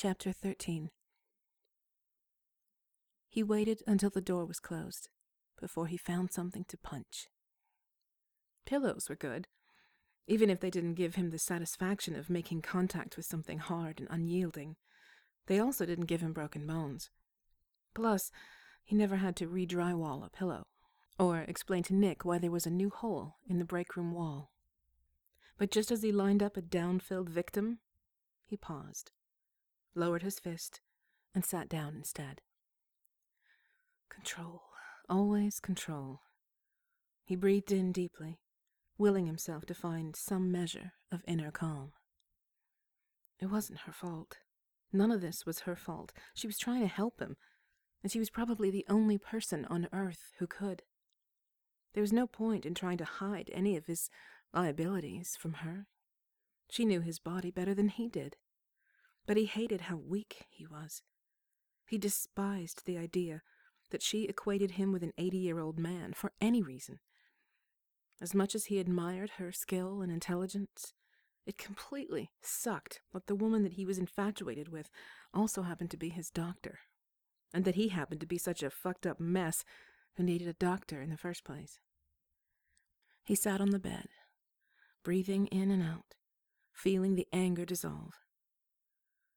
Chapter 13 He waited until the door was closed before he found something to punch. Pillows were good, even if they didn't give him the satisfaction of making contact with something hard and unyielding. They also didn't give him broken bones. Plus, he never had to re drywall a pillow or explain to Nick why there was a new hole in the break room wall. But just as he lined up a down filled victim, he paused, lowered his fist, and sat down instead. Control, always control. He breathed in deeply, willing himself to find some measure of inner calm. It wasn't her fault. None of this was her fault. She was trying to help him, and she was probably the only person on earth who could. There was no point in trying to hide any of his liabilities from her. She knew his body better than he did. But he hated how weak he was. He despised the idea that she equated him with an 80 year old man for any reason. As much as he admired her skill and intelligence, it completely sucked that the woman that he was infatuated with also happened to be his doctor, and that he happened to be such a fucked up mess who needed a doctor in the first place. He sat on the bed, breathing in and out, feeling the anger dissolve.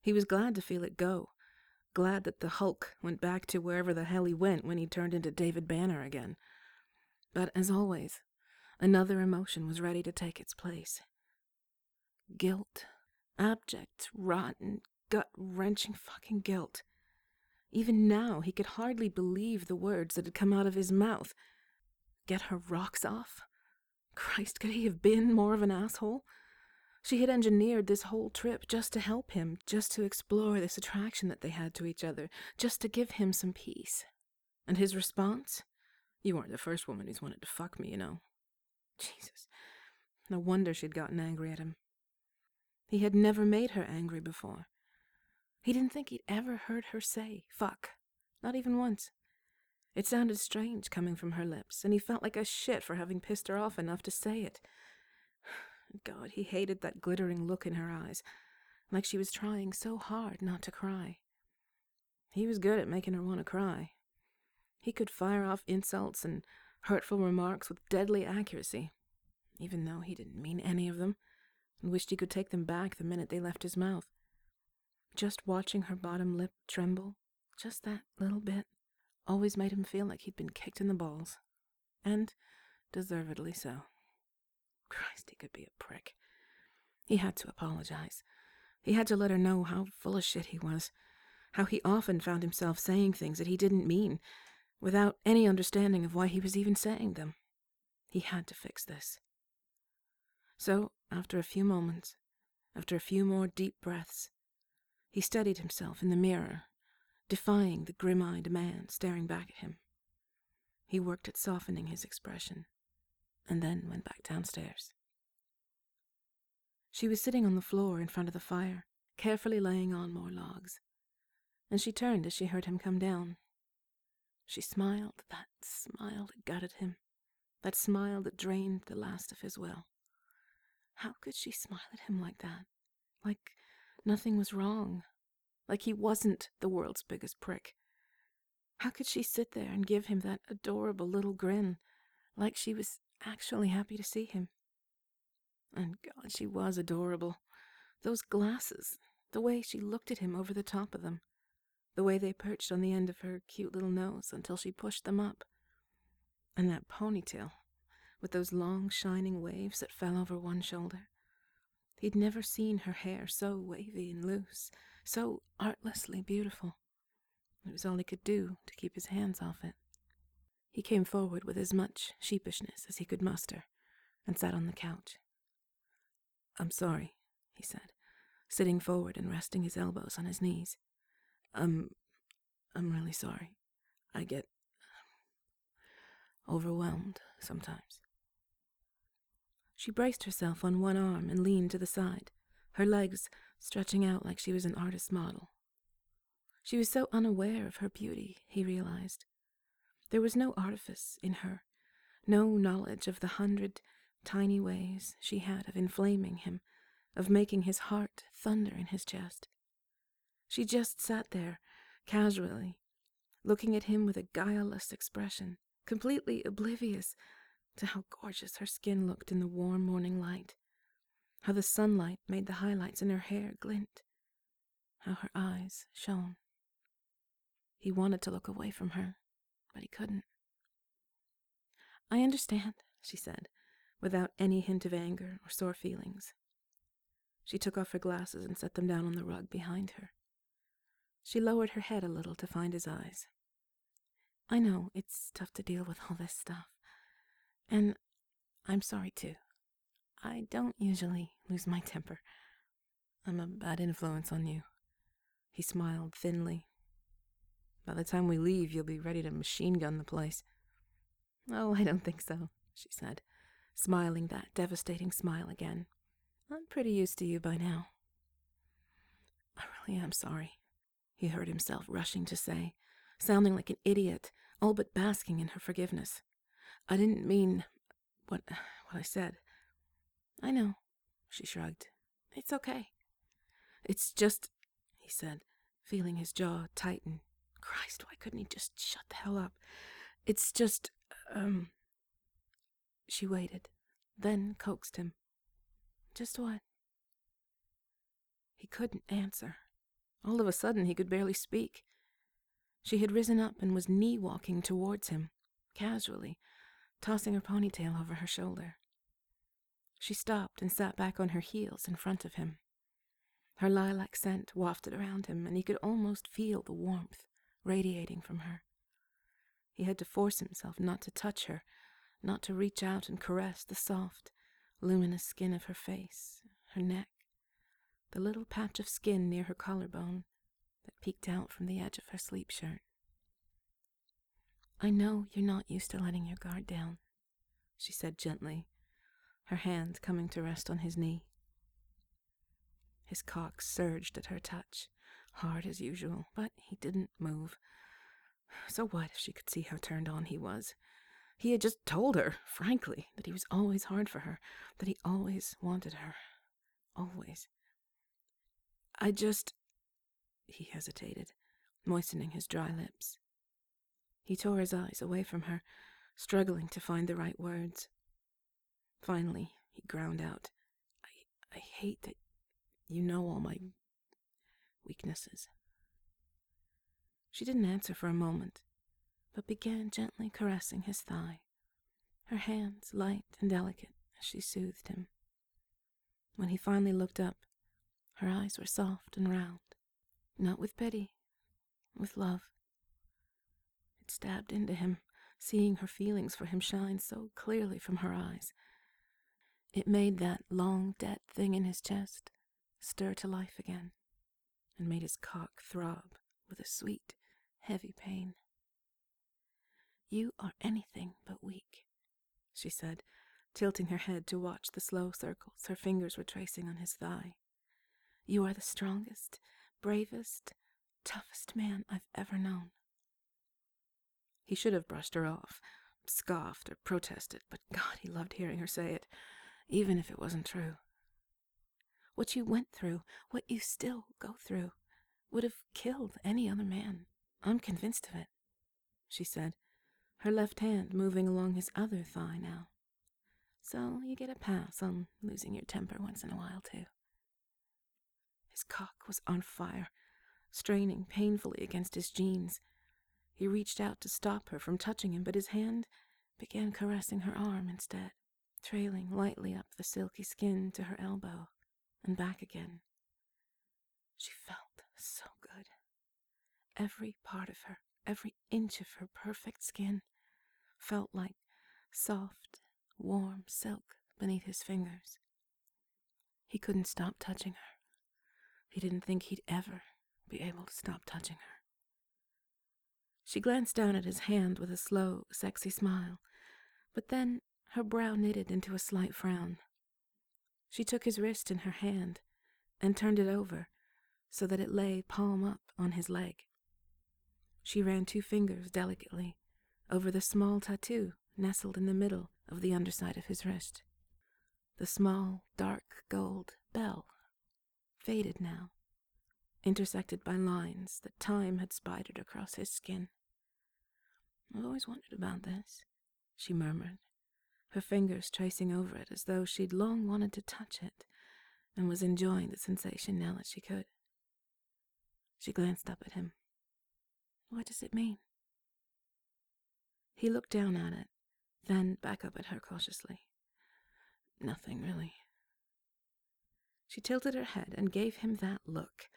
He was glad to feel it go, glad that the Hulk went back to wherever the hell he went when he turned into David Banner again. But as always, another emotion was ready to take its place guilt. Abject, rotten, gut wrenching fucking guilt. Even now, he could hardly believe the words that had come out of his mouth. Get her rocks off? Christ, could he have been more of an asshole? She had engineered this whole trip just to help him, just to explore this attraction that they had to each other, just to give him some peace. And his response? You weren't the first woman who's wanted to fuck me, you know. Jesus. No wonder she'd gotten angry at him. He had never made her angry before. He didn't think he'd ever heard her say fuck, not even once. It sounded strange coming from her lips, and he felt like a shit for having pissed her off enough to say it. God, he hated that glittering look in her eyes, like she was trying so hard not to cry. He was good at making her want to cry. He could fire off insults and hurtful remarks with deadly accuracy, even though he didn't mean any of them, and wished he could take them back the minute they left his mouth. Just watching her bottom lip tremble, just that little bit, always made him feel like he'd been kicked in the balls. And deservedly so. Christ, he could be a prick. He had to apologize. He had to let her know how full of shit he was, how he often found himself saying things that he didn't mean, without any understanding of why he was even saying them. He had to fix this. So, after a few moments, after a few more deep breaths, he steadied himself in the mirror, defying the grim eyed man staring back at him. He worked at softening his expression, and then went back downstairs. She was sitting on the floor in front of the fire, carefully laying on more logs, and she turned as she heard him come down. She smiled, that smile that gutted him, that smile that drained the last of his will. How could she smile at him like that? Like nothing was wrong. Like he wasn't the world's biggest prick. How could she sit there and give him that adorable little grin, like she was actually happy to see him. And God, she was adorable. Those glasses, the way she looked at him over the top of them, the way they perched on the end of her cute little nose until she pushed them up. And that ponytail, with those long shining waves that fell over one shoulder. He'd never seen her hair so wavy and loose, so artlessly beautiful. It was all he could do to keep his hands off it. He came forward with as much sheepishness as he could muster and sat on the couch. I'm sorry, he said, sitting forward and resting his elbows on his knees. I'm. I'm really sorry. I get overwhelmed sometimes. She braced herself on one arm and leaned to the side, her legs stretching out like she was an artist's model. She was so unaware of her beauty, he realized, there was no artifice in her, no knowledge of the hundred tiny ways she had of inflaming him, of making his heart thunder in his chest. She just sat there, casually, looking at him with a guileless expression, completely oblivious to how gorgeous her skin looked in the warm morning light, how the sunlight made the highlights in her hair glint, how her eyes shone. He wanted to look away from her, but he couldn't. I understand, she said, without any hint of anger or sore feelings. She took off her glasses and set them down on the rug behind her. She lowered her head a little to find his eyes. I know it's tough to deal with all this stuff. And I'm sorry too. I don't usually lose my temper. I'm a bad influence on you. He smiled thinly. By the time we leave, you'll be ready to machine gun the place. Oh, I don't think so, she said, smiling that devastating smile again. I'm pretty used to you by now. I really am sorry, he heard himself rushing to say, sounding like an idiot, all but basking in her forgiveness. I didn't mean what what I said. I know, she shrugged. It's okay. It's just, he said, feeling his jaw tighten. Christ, why couldn't he just shut the hell up? It's just, um. She waited, then coaxed him. Just what? He couldn't answer. All of a sudden, he could barely speak. She had risen up and was knee walking towards him, casually, tossing her ponytail over her shoulder. She stopped and sat back on her heels in front of him. Her lilac scent wafted around him, and he could almost feel the warmth radiating from her. He had to force himself not to touch her, not to reach out and caress the soft, luminous skin of her face, her neck, the little patch of skin near her collarbone that peeked out from the edge of her sleep shirt. I know you're not used to letting your guard down, she said gently, her hand coming to rest on his knee. His cock surged at her touch, hard as usual, but he didn't move. So what if she could see how turned on he was? He had just told her, frankly, that he was always hard for her, that he always wanted her. Always. I just. He hesitated, moistening his dry lips. He tore his eyes away from her, struggling to find the right words. Finally, he ground out, I, I hate that you know all my weaknesses. She didn't answer for a moment, but began gently caressing his thigh, her hands light and delicate as she soothed him. When he finally looked up, her eyes were soft and round, not with pity, with love. It stabbed into him, seeing her feelings for him shine so clearly from her eyes. It made that long, dead thing in his chest stir to life again, and made his cock throb with a sweet, heavy pain. You are anything but weak, she said, tilting her head to watch the slow circles her fingers were tracing on his thigh. You are the strongest, bravest, toughest man I've ever known. He should have brushed her off, scoffed or protested, but God, he loved hearing her say it, even if it wasn't true. What you went through, what you still go through, would have killed any other man. I'm convinced of it, she said, her left hand moving along his other thigh now. So you get a pass on losing your temper once in a while, too. His cock was on fire, straining painfully against his jeans. He reached out to stop her from touching him, but his hand began caressing her arm instead, trailing lightly up the silky skin to her elbow and back again. She felt so good. Every part of her, every inch of her perfect skin, felt like soft, warm silk beneath his fingers. He couldn't stop touching her. He didn't think he'd ever be able to stop touching her. She glanced down at his hand with a slow, sexy smile, but then her brow knitted into a slight frown. She took his wrist in her hand and turned it over so that it lay palm up on his leg. She ran two fingers delicately over the small tattoo nestled in the middle of the underside of his wrist. The small, dark gold bell, faded now, intersected by lines that time had spidered across his skin. I've always wondered about this, she murmured, her fingers tracing over it as though she'd long wanted to touch it and was enjoying the sensation now that she could. She glanced up at him. What does it mean? He looked down at it, then back up at her cautiously. Nothing, really. She tilted her head and gave him that look,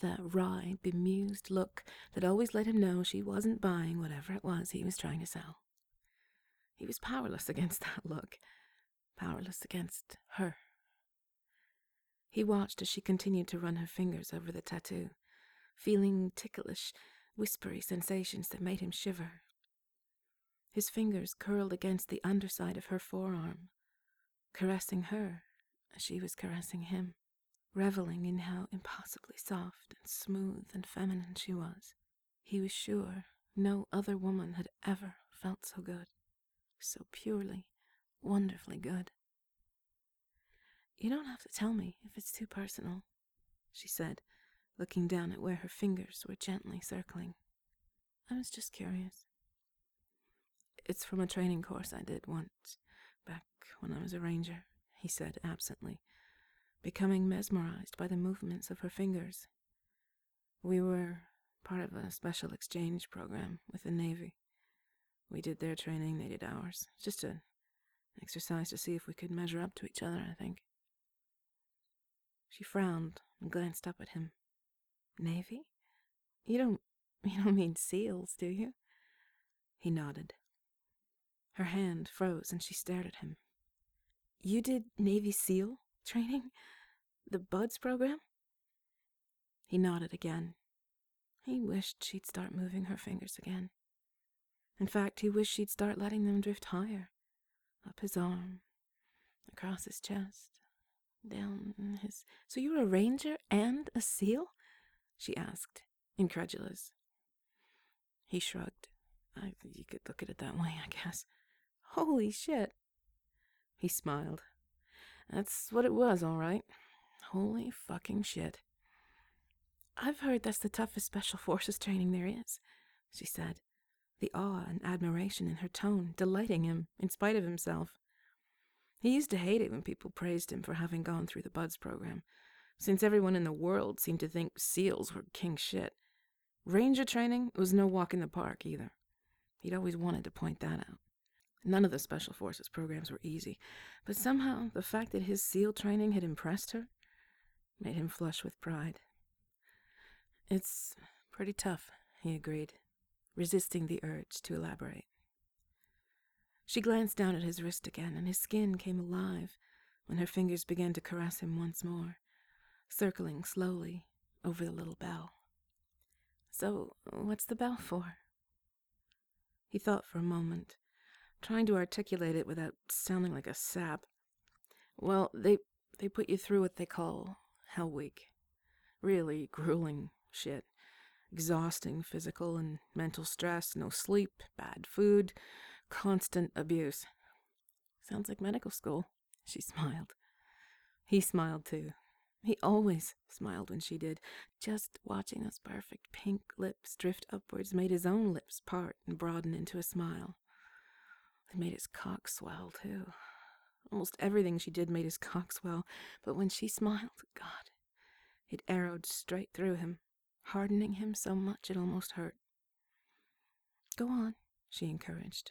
that wry, bemused look that always let him know she wasn't buying whatever it was he was trying to sell. He was powerless against that look, powerless against her. He watched as she continued to run her fingers over the tattoo, feeling ticklish, whispery sensations that made him shiver. His fingers curled against the underside of her forearm, caressing her as she was caressing him, reveling in how impossibly soft and smooth and feminine she was. He was sure no other woman had ever felt so good, so purely, wonderfully good. You don't have to tell me if it's too personal, she said, looking down at where her fingers were gently circling. I was just curious. It's from a training course I did once, back when I was a ranger, he said absently, becoming mesmerized by the movements of her fingers. We were part of a special exchange program with the Navy. We did their training, they did ours. Just an exercise to see if we could measure up to each other, I think. She frowned and glanced up at him. Navy? You don't you don't mean SEALs, do you? He nodded. Her hand froze and she stared at him. You did Navy SEAL training? The BUDS program? He nodded again. He wished she'd start moving her fingers again. In fact, he wished she'd start letting them drift higher, up his arm, across his chest, down his. So you're a ranger and a seal? she asked, incredulous. He shrugged. I, you could look at it that way, I guess. Holy shit. He smiled. That's what it was, all right. Holy fucking shit. I've heard that's the toughest special forces training there is, she said, the awe and admiration in her tone delighting him in spite of himself. He used to hate it when people praised him for having gone through the BUDS program, since everyone in the world seemed to think SEALs were king shit. Ranger training was no walk in the park either. He'd always wanted to point that out. None of the Special Forces programs were easy, but somehow the fact that his SEAL training had impressed her made him flush with pride. It's pretty tough, he agreed, resisting the urge to elaborate. She glanced down at his wrist again, and his skin came alive when her fingers began to caress him once more, circling slowly over the little bell. So, what's the bell for? He thought for a moment, trying to articulate it without sounding like a sap. Well, they they put you through what they call Hell Week. Really grueling shit. Exhausting physical and mental stress, no sleep, bad food, constant abuse. Sounds like medical school, she smiled. He smiled too. He always smiled when she did. Just watching those perfect pink lips drift upwards made his own lips part and broaden into a smile. It made his cock swell, too. Almost everything she did made his cock swell, but when she smiled, God, it arrowed straight through him, hardening him so much it almost hurt. Go on, she encouraged,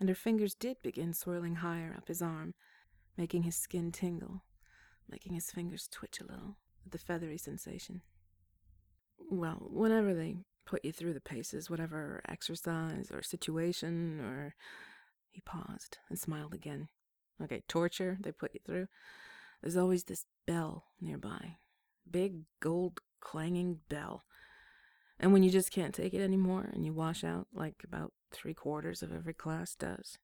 and her fingers did begin swirling higher up his arm, making his skin tingle, making his fingers twitch a little at the feathery sensation. Well, whenever they put you through the paces, whatever exercise or situation or he paused and smiled again. Okay, torture they put you through. There's always this bell nearby. Big gold clanging bell. And when you just can't take it anymore and you wash out like about three quarters of every class does,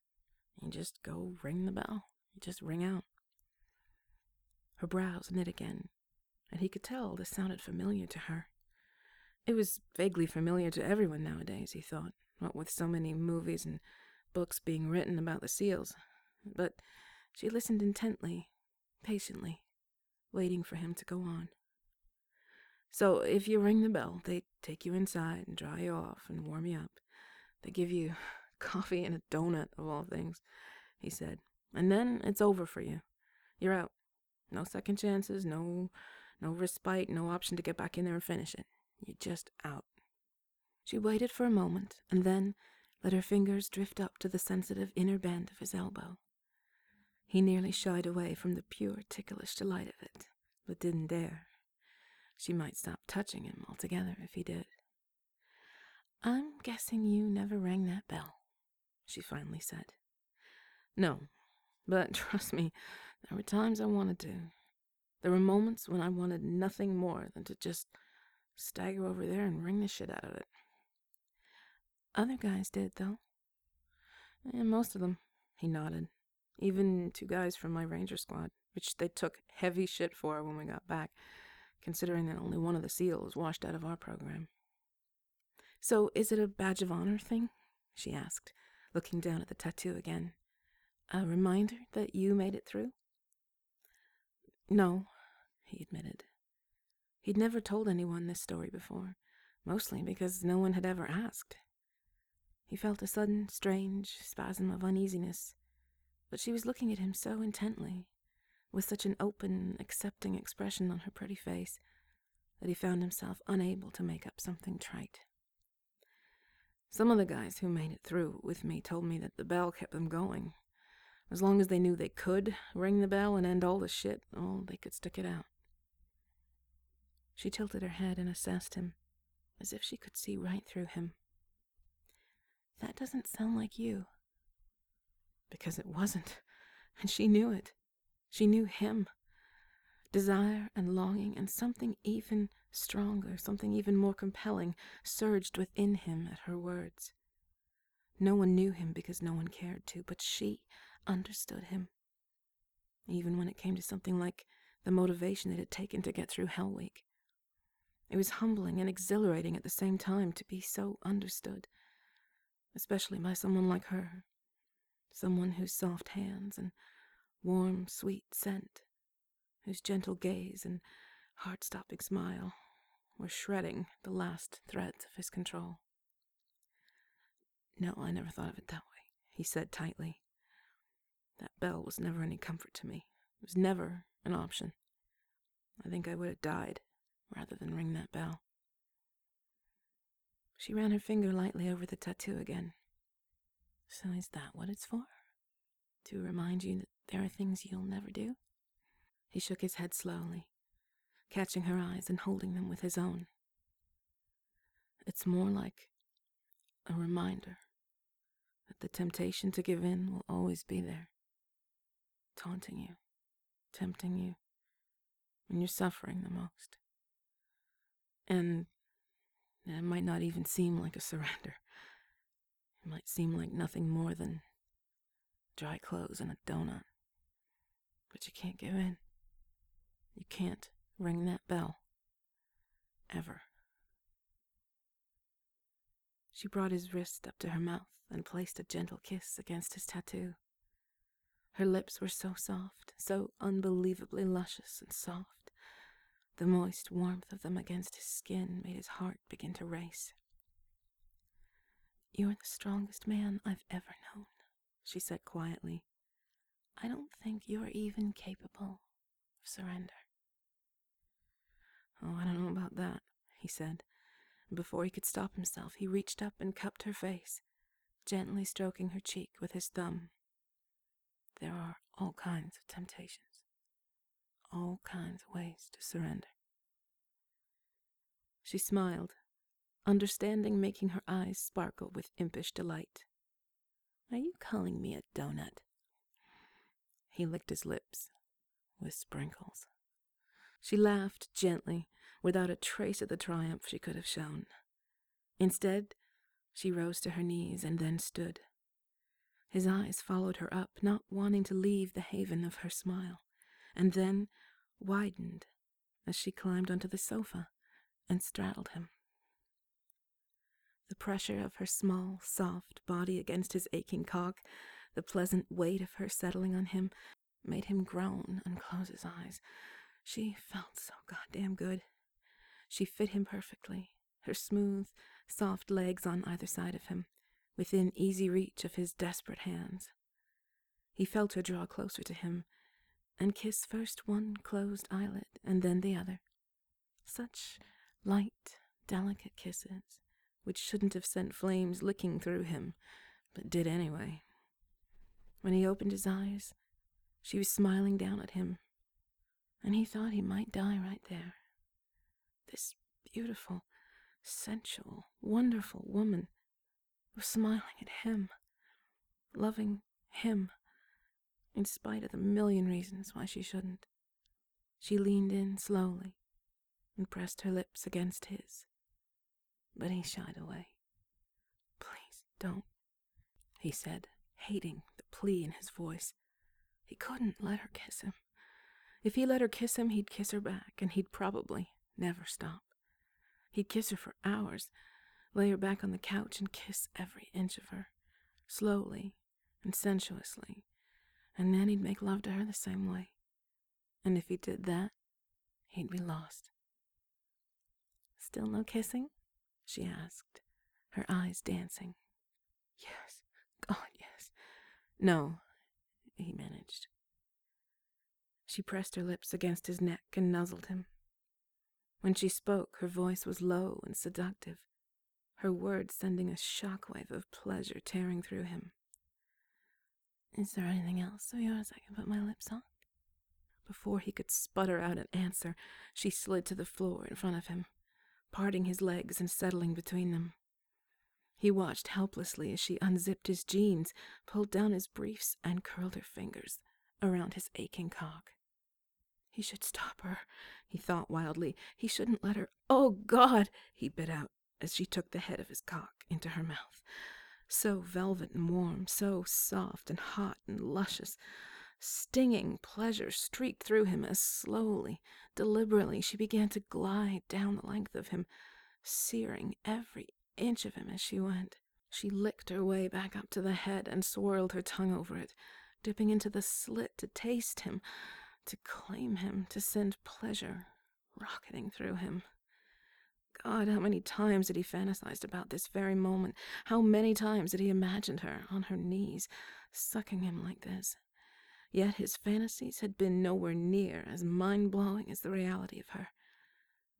you just go ring the bell. You just ring out. Her brows knit again, and he could tell this sounded familiar to her. It was vaguely familiar to everyone nowadays, he thought, what with so many movies and books being written about the seals, but she listened intently, patiently, waiting for him to go on. So if you ring the bell, they take you inside and dry you off and warm you up. They give you coffee and a donut, of all things, he said. And then it's over for you. You're out. No second chances, no no respite, no option to get back in there and finish it. You're just out. She waited for a moment and then let her fingers drift up to the sensitive inner band of his elbow. He nearly shied away from the pure, ticklish delight of it, but didn't dare. She might stop touching him altogether if he did. I'm guessing you never rang that bell, she finally said. No, but trust me, there were times I wanted to. There were moments when I wanted nothing more than to just stagger over there and wring the shit out of it. Other guys did, though. And most of them, he nodded. Even two guys from my ranger squad, which they took heavy shit for when we got back, considering that only one of the SEALs washed out of our program. So, is it a badge of honor thing? she asked, looking down at the tattoo again. A reminder that you made it through? No, he admitted. He'd never told anyone this story before, mostly because no one had ever asked. He felt a sudden, strange spasm of uneasiness, but she was looking at him so intently, with such an open, accepting expression on her pretty face, that he found himself unable to make up something trite. Some of the guys who made it through with me told me that the bell kept them going. As long as they knew they could ring the bell and end all the shit, oh, they could stick it out. She tilted her head and assessed him, as if she could see right through him. That doesn't sound like you. Because it wasn't, and she knew it. She knew him. Desire and longing and something even stronger, something even more compelling, surged within him at her words. No one knew him because no one cared to, but she understood him. Even when it came to something like the motivation it had taken to get through Hell Week. It was humbling and exhilarating at the same time to be so understood, especially by someone like her, someone whose soft hands and warm, sweet scent, whose gentle gaze and heart stopping smile were shredding the last threads of his control. No, I never thought of it that way, he said tightly. That bell was never any comfort to me. It was never an option. I think I would have died rather than ring that bell. She ran her finger lightly over the tattoo again. So is that what it's for? To remind you that there are things you'll never do? He shook his head slowly, catching her eyes and holding them with his own. It's more like a reminder that the temptation to give in will always be there, taunting you, tempting you when you're suffering the most. And it might not even seem like a surrender. It might seem like nothing more than dry clothes and a donut. But you can't give in. You can't ring that bell. Ever. She brought his wrist up to her mouth and placed a gentle kiss against his tattoo. Her lips were so soft, so unbelievably luscious and soft. The moist warmth of them against his skin made his heart begin to race. You're the strongest man I've ever known, she said quietly. I don't think you're even capable of surrender. Oh, I don't know about that, he said. Before he could stop himself, he reached up and cupped her face, gently stroking her cheek with his thumb. There are all kinds of temptations all kinds of ways to surrender. She smiled, understanding making her eyes sparkle with impish delight. Are you calling me a donut? He licked his lips with sprinkles. She laughed gently, without a trace of the triumph she could have shown. Instead, she rose to her knees and then stood. His eyes followed her up, not wanting to leave the haven of her smile and then widened as she climbed onto the sofa and straddled him. The pressure of her small, soft body against his aching cock, the pleasant weight of her settling on him, made him groan and close his eyes. She felt so goddamn good. She fit him perfectly, her smooth, soft legs on either side of him, within easy reach of his desperate hands. He felt her draw closer to him and kiss first one closed eyelid and then the other. Such light, delicate kisses, which shouldn't have sent flames licking through him, but did anyway. When he opened his eyes, she was smiling down at him, and he thought he might die right there. This beautiful, sensual, wonderful woman was smiling at him, loving him, in spite of the million reasons why she shouldn't. She leaned in slowly and pressed her lips against his, but he shied away. Please don't, he said, hating the plea in his voice. He couldn't let her kiss him. If he let her kiss him, he'd kiss her back, and he'd probably never stop. He'd kiss her for hours, lay her back on the couch and kiss every inch of her, slowly and sensuously, and then he'd make love to her the same way. And if he did that, he'd be lost. Still no kissing? she asked, her eyes dancing. Yes. No, he managed. She pressed her lips against his neck and nuzzled him. When she spoke, her voice was low and seductive, her words sending a shockwave of pleasure tearing through him. Is there anything else of yours I can put my lips on? Before he could sputter out an answer, she slid to the floor in front of him, parting his legs and settling between them. He watched helplessly as she unzipped his jeans, pulled down his briefs, and curled her fingers around his aching cock. He should stop her, he thought wildly. He shouldn't let her. Oh, God! he bit out as she took the head of his cock into her mouth. So velvet and warm, so soft and hot and luscious. Stinging pleasure streaked through him as slowly, deliberately, she began to glide down the length of him, searing every inch of him as she went. She licked her way back up to the head and swirled her tongue over it, dipping into the slit to taste him to claim him, to send pleasure rocketing through him. God, how many times had he fantasized about this very moment? How many times had he imagined her on her knees, sucking him like this? Yet his fantasies had been nowhere near as mind blowing as the reality of her.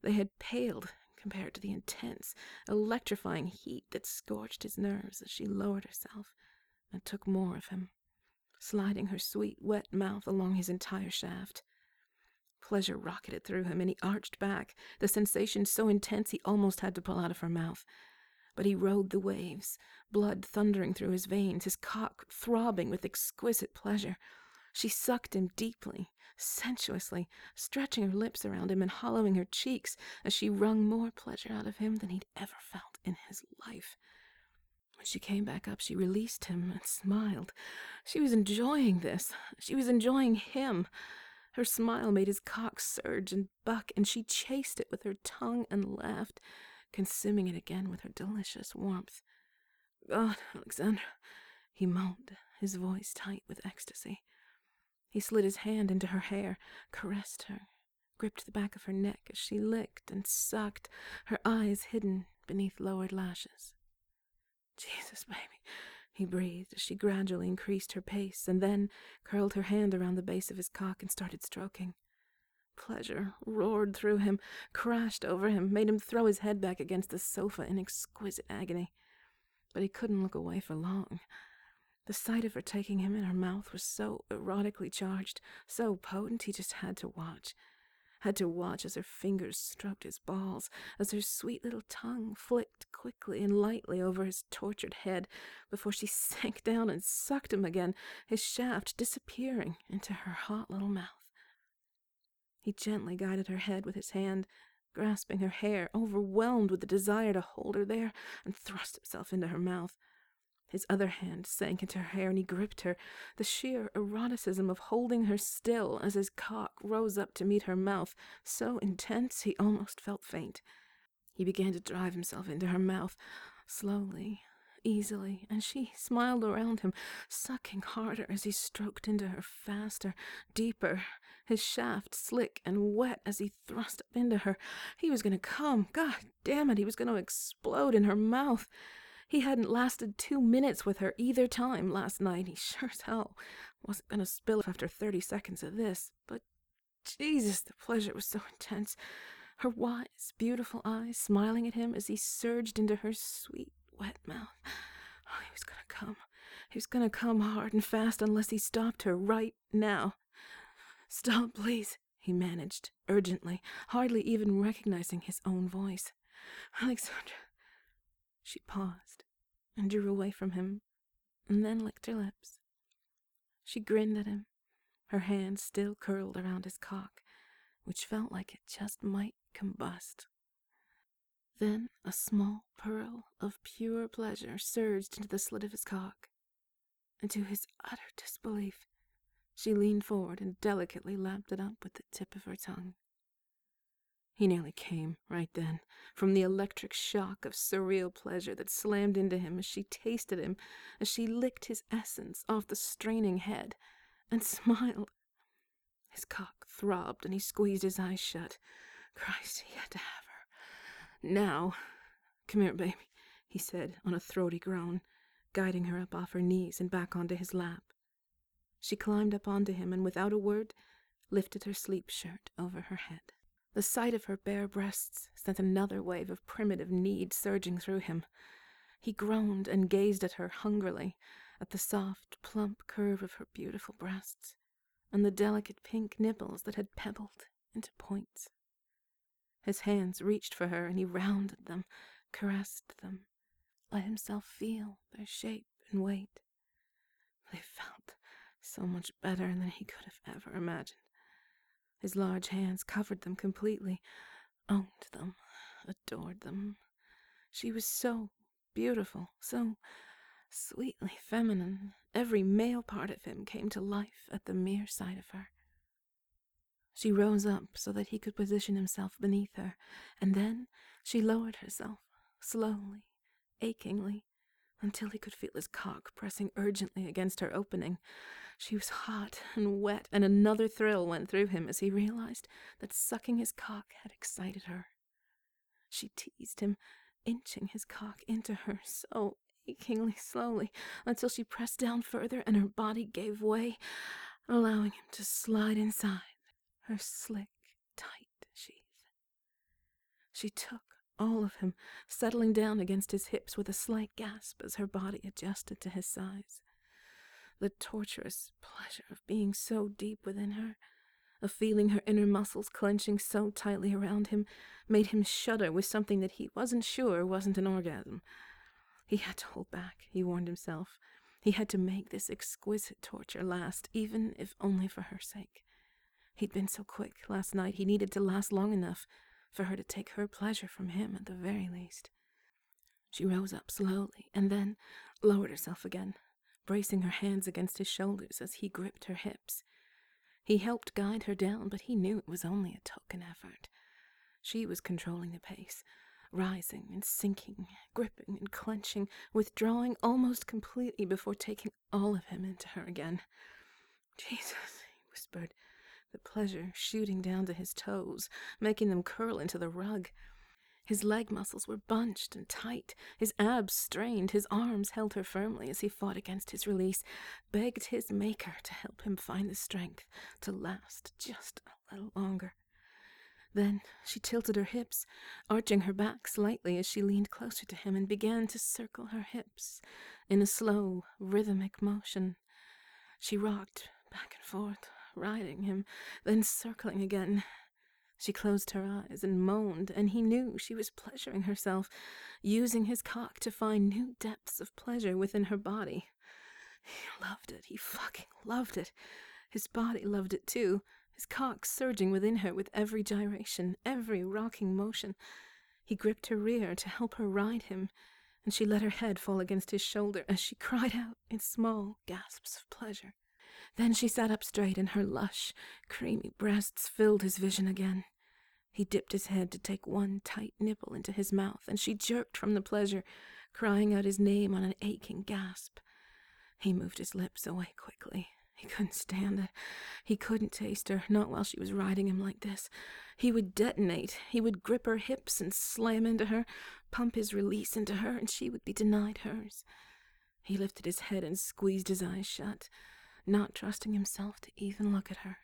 They had paled compared to the intense, electrifying heat that scorched his nerves as she lowered herself and took more of him sliding her sweet, wet mouth along his entire shaft. Pleasure rocketed through him, and he arched back, the sensation so intense he almost had to pull out of her mouth. But he rode the waves, blood thundering through his veins, his cock throbbing with exquisite pleasure. She sucked him deeply, sensuously, stretching her lips around him and hollowing her cheeks as she wrung more pleasure out of him than he'd ever felt in his life. When she came back up, she released him and smiled. She was enjoying this. She was enjoying him. Her smile made his cock surge and buck, and she chased it with her tongue and laughed, consuming it again with her delicious warmth. God, Alexandra, he moaned, his voice tight with ecstasy. He slid his hand into her hair, caressed her, gripped the back of her neck as she licked and sucked, her eyes hidden beneath lowered lashes. Jesus, baby, he breathed as she gradually increased her pace and then curled her hand around the base of his cock and started stroking. Pleasure roared through him, crashed over him, made him throw his head back against the sofa in exquisite agony. But he couldn't look away for long. The sight of her taking him in her mouth was so erotically charged, so potent, he just had to watch had to watch as her fingers stroked his balls, as her sweet little tongue flicked quickly and lightly over his tortured head before she sank down and sucked him again, his shaft disappearing into her hot little mouth. He gently guided her head with his hand, grasping her hair, overwhelmed with the desire to hold her there, and thrust himself into her mouth. His other hand sank into her hair and he gripped her, the sheer eroticism of holding her still as his cock rose up to meet her mouth, so intense he almost felt faint. He began to drive himself into her mouth, slowly, easily, and she smiled around him, sucking harder as he stroked into her faster, deeper, his shaft slick and wet as he thrust up into her. He was going to come. God damn it, he was going to explode in her mouth. He hadn't lasted two minutes with her either time last night. He sure as hell wasn't going to spill after 30 seconds of this. But Jesus, the pleasure was so intense. Her wise, beautiful eyes smiling at him as he surged into her sweet, wet mouth. Oh, he was going to come. He was going to come hard and fast unless he stopped her right now. Stop, please, he managed, urgently, hardly even recognizing his own voice. Alexandra. She paused and drew away from him, and then licked her lips. She grinned at him, her hand still curled around his cock, which felt like it just might combust. Then a small pearl of pure pleasure surged into the slit of his cock, and to his utter disbelief, she leaned forward and delicately lapped it up with the tip of her tongue. He nearly came right then from the electric shock of surreal pleasure that slammed into him as she tasted him, as she licked his essence off the straining head, and smiled. His cock throbbed and he squeezed his eyes shut. Christ, he had to have her. Now. Come here, baby, he said on a throaty groan, guiding her up off her knees and back onto his lap. She climbed up onto him and without a word lifted her sleep shirt over her head. The sight of her bare breasts sent another wave of primitive need surging through him. He groaned and gazed at her hungrily, at the soft, plump curve of her beautiful breasts, and the delicate pink nipples that had pebbled into points. His hands reached for her, and he rounded them, caressed them, let himself feel their shape and weight. They felt so much better than he could have ever imagined. His large hands covered them completely, owned them, adored them. She was so beautiful, so sweetly feminine. Every male part of him came to life at the mere sight of her. She rose up so that he could position himself beneath her, and then she lowered herself, slowly, achingly, until he could feel his cock pressing urgently against her opening. She was hot and wet, and another thrill went through him as he realized that sucking his cock had excited her. She teased him, inching his cock into her so achingly slowly until she pressed down further and her body gave way, allowing him to slide inside her slick, tight sheath. She took all of him, settling down against his hips with a slight gasp as her body adjusted to his size the torturous pleasure of being so deep within her, of feeling her inner muscles clenching so tightly around him, made him shudder with something that he wasn't sure wasn't an orgasm. He had to hold back, he warned himself. He had to make this exquisite torture last, even if only for her sake. He'd been so quick last night, he needed to last long enough for her to take her pleasure from him at the very least. She rose up slowly and then lowered herself again, bracing her hands against his shoulders as he gripped her hips. He helped guide her down, but he knew it was only a token effort. She was controlling the pace, rising and sinking, gripping and clenching, withdrawing almost completely before taking all of him into her again. Jesus, he whispered, the pleasure shooting down to his toes, making them curl into the rug. His leg muscles were bunched and tight, his abs strained, his arms held her firmly as he fought against his release, begged his Maker to help him find the strength to last just a little longer. Then she tilted her hips, arching her back slightly as she leaned closer to him and began to circle her hips in a slow, rhythmic motion. She rocked back and forth, riding him, then circling again, she closed her eyes and moaned, and he knew she was pleasuring herself, using his cock to find new depths of pleasure within her body. He loved it. He fucking loved it. His body loved it too, his cock surging within her with every gyration, every rocking motion. He gripped her rear to help her ride him, and she let her head fall against his shoulder as she cried out in small gasps of pleasure. Then she sat up straight, and her lush, creamy breasts filled his vision again. He dipped his head to take one tight nipple into his mouth, and she jerked from the pleasure, crying out his name on an aching gasp. He moved his lips away quickly. He couldn't stand it. He couldn't taste her, not while she was riding him like this. He would detonate. He would grip her hips and slam into her, pump his release into her, and she would be denied hers. He lifted his head and squeezed his eyes shut, not trusting himself to even look at her.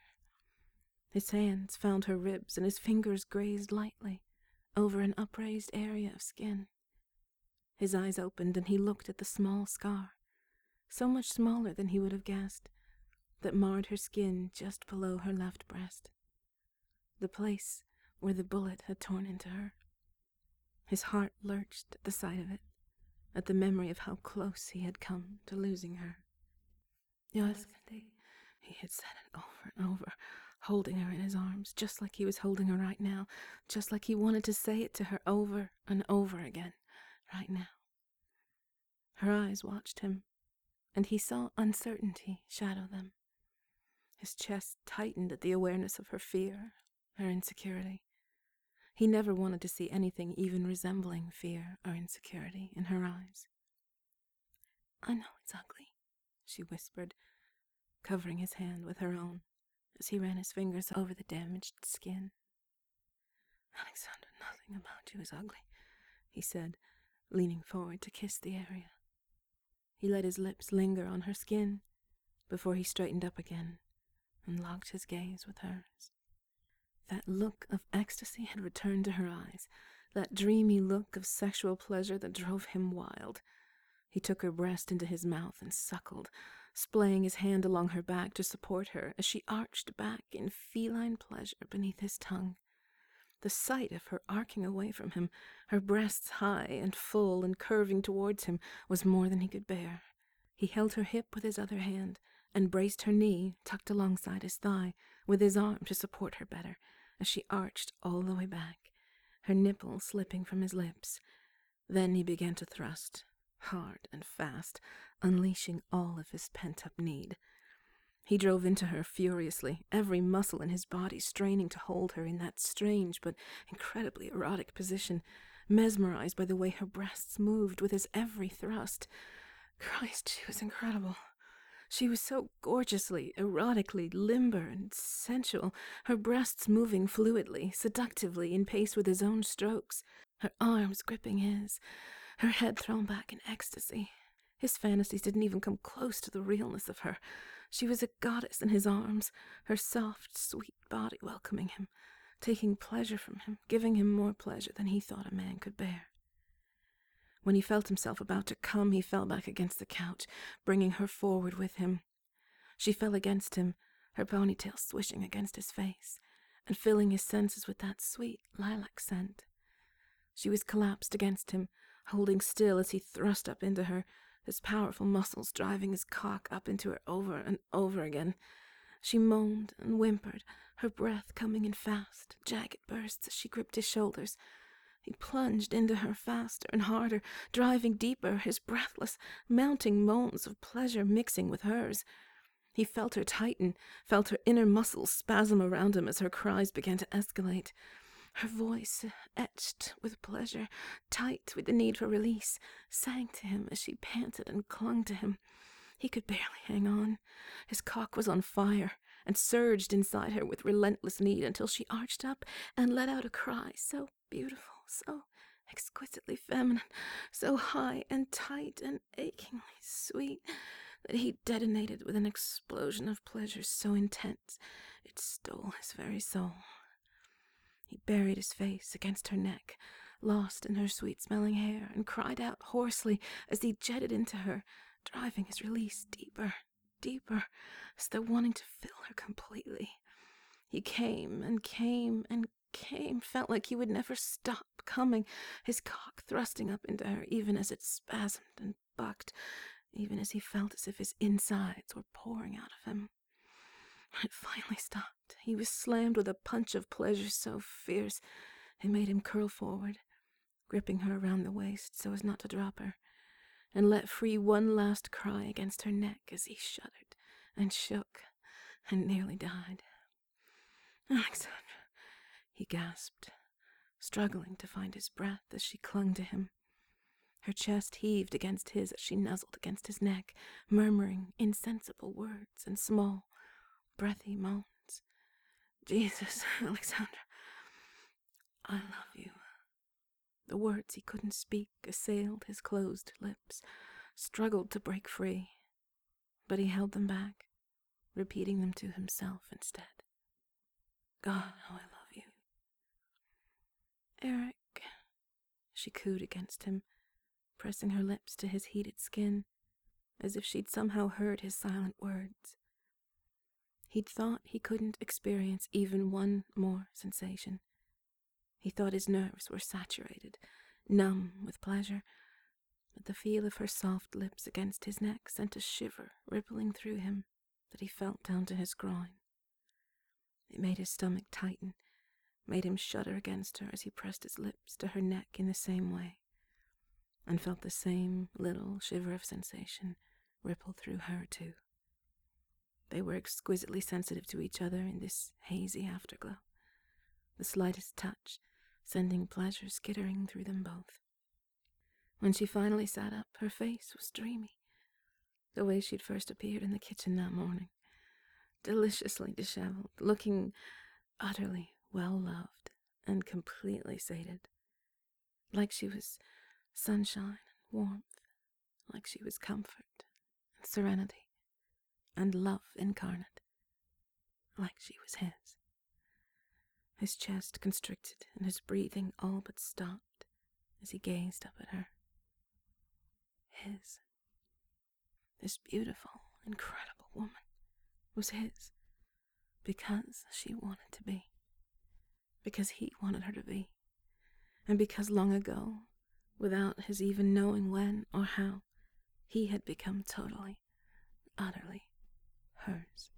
His hands found her ribs, and his fingers grazed lightly over an upraised area of skin. His eyes opened, and he looked at the small scar, so much smaller than he would have guessed, that marred her skin just below her left breast. The place where the bullet had torn into her. His heart lurched at the sight of it, at the memory of how close he had come to losing her. Yes, he had said it over and over, holding her in his arms, just like he was holding her right now, just like he wanted to say it to her over and over again, right now. Her eyes watched him, and he saw uncertainty shadow them. His chest tightened at the awareness of her fear, her insecurity. He never wanted to see anything even resembling fear or insecurity in her eyes. I know it's ugly, she whispered, covering his hand with her own as he ran his fingers over the damaged skin. Alexandra, nothing about you is ugly, he said, leaning forward to kiss the area. He let his lips linger on her skin before he straightened up again and locked his gaze with hers. That look of ecstasy had returned to her eyes, that dreamy look of sexual pleasure that drove him wild. He took her breast into his mouth and suckled, splaying his hand along her back to support her as she arched back in feline pleasure beneath his tongue. The sight of her arcing away from him, her breasts high and full and curving towards him, was more than he could bear. He held her hip with his other hand and braced her knee, tucked alongside his thigh, with his arm to support her better, as she arched all the way back, her nipple slipping from his lips. Then he began to thrust, hard and fast, unleashing all of his pent up need. He drove into her furiously, every muscle in his body straining to hold her in that strange but incredibly erotic position, mesmerized by the way her breasts moved with his every thrust. Christ, she was incredible. She was so gorgeously, erotically limber and sensual, her breasts moving fluidly, seductively in pace with his own strokes, her arms gripping his, her head thrown back in ecstasy. His fantasies didn't even come close to the realness of her. She was a goddess in his arms, her soft, sweet body welcoming him, taking pleasure from him, giving him more pleasure than he thought a man could bear. When he felt himself about to come, he fell back against the couch, bringing her forward with him. She fell against him, her ponytail swishing against his face, and filling his senses with that sweet lilac scent. She was collapsed against him, holding still as he thrust up into her, his powerful muscles driving his cock up into her over and over again. She moaned and whimpered, her breath coming in fast, jagged bursts as she gripped his shoulders. He plunged into her faster and harder, driving deeper, his breathless, mounting moans of pleasure mixing with hers. He felt her tighten, felt her inner muscles spasm around him as her cries began to escalate her voice, etched with pleasure, tight with the need for release, sang to him as she panted and clung to him. He could barely hang on. His cock was on fire and surged inside her with relentless need until she arched up and let out a cry so beautiful, so exquisitely feminine, so high and tight and achingly sweet that he detonated with an explosion of pleasure so intense it stole his very soul. He buried his face against her neck, lost in her sweet smelling hair, and cried out hoarsely as he jetted into her, driving his release deeper, deeper, as though wanting to fill her completely. He came and came and came, felt like he would never stop coming, his cock thrusting up into her even as it spasmed and bucked, even as he felt as if his insides were pouring out of him. It finally stopped. He was slammed with a punch of pleasure so fierce it made him curl forward, gripping her around the waist so as not to drop her, and let free one last cry against her neck as he shuddered and shook and nearly died. Alexandra, he gasped, struggling to find his breath as she clung to him. Her chest heaved against his as she nuzzled against his neck, murmuring insensible words and small, breathy moans. Jesus, Alexandra, I love you. The words he couldn't speak assailed his closed lips, struggled to break free, but he held them back, repeating them to himself instead. God, how I love you. Eric, she cooed against him, pressing her lips to his heated skin, as if she'd somehow heard his silent words. He'd thought he couldn't experience even one more sensation. He thought his nerves were saturated, numb with pleasure, but the feel of her soft lips against his neck sent a shiver rippling through him that he felt down to his groin. It made his stomach tighten, made him shudder against her as he pressed his lips to her neck in the same way and felt the same little shiver of sensation ripple through her, too. They were exquisitely sensitive to each other in this hazy afterglow, the slightest touch sending pleasure skittering through them both. When she finally sat up, her face was dreamy, the way she'd first appeared in the kitchen that morning, deliciously disheveled, looking utterly well loved and completely sated, like she was sunshine and warmth, like she was comfort and serenity and love incarnate, like she was his. His chest constricted and his breathing all but stopped as he gazed up at her. His. This beautiful, incredible woman was his because she wanted to be, because he wanted her to be, and because long ago without his even knowing when or how, he had become totally, utterly hers.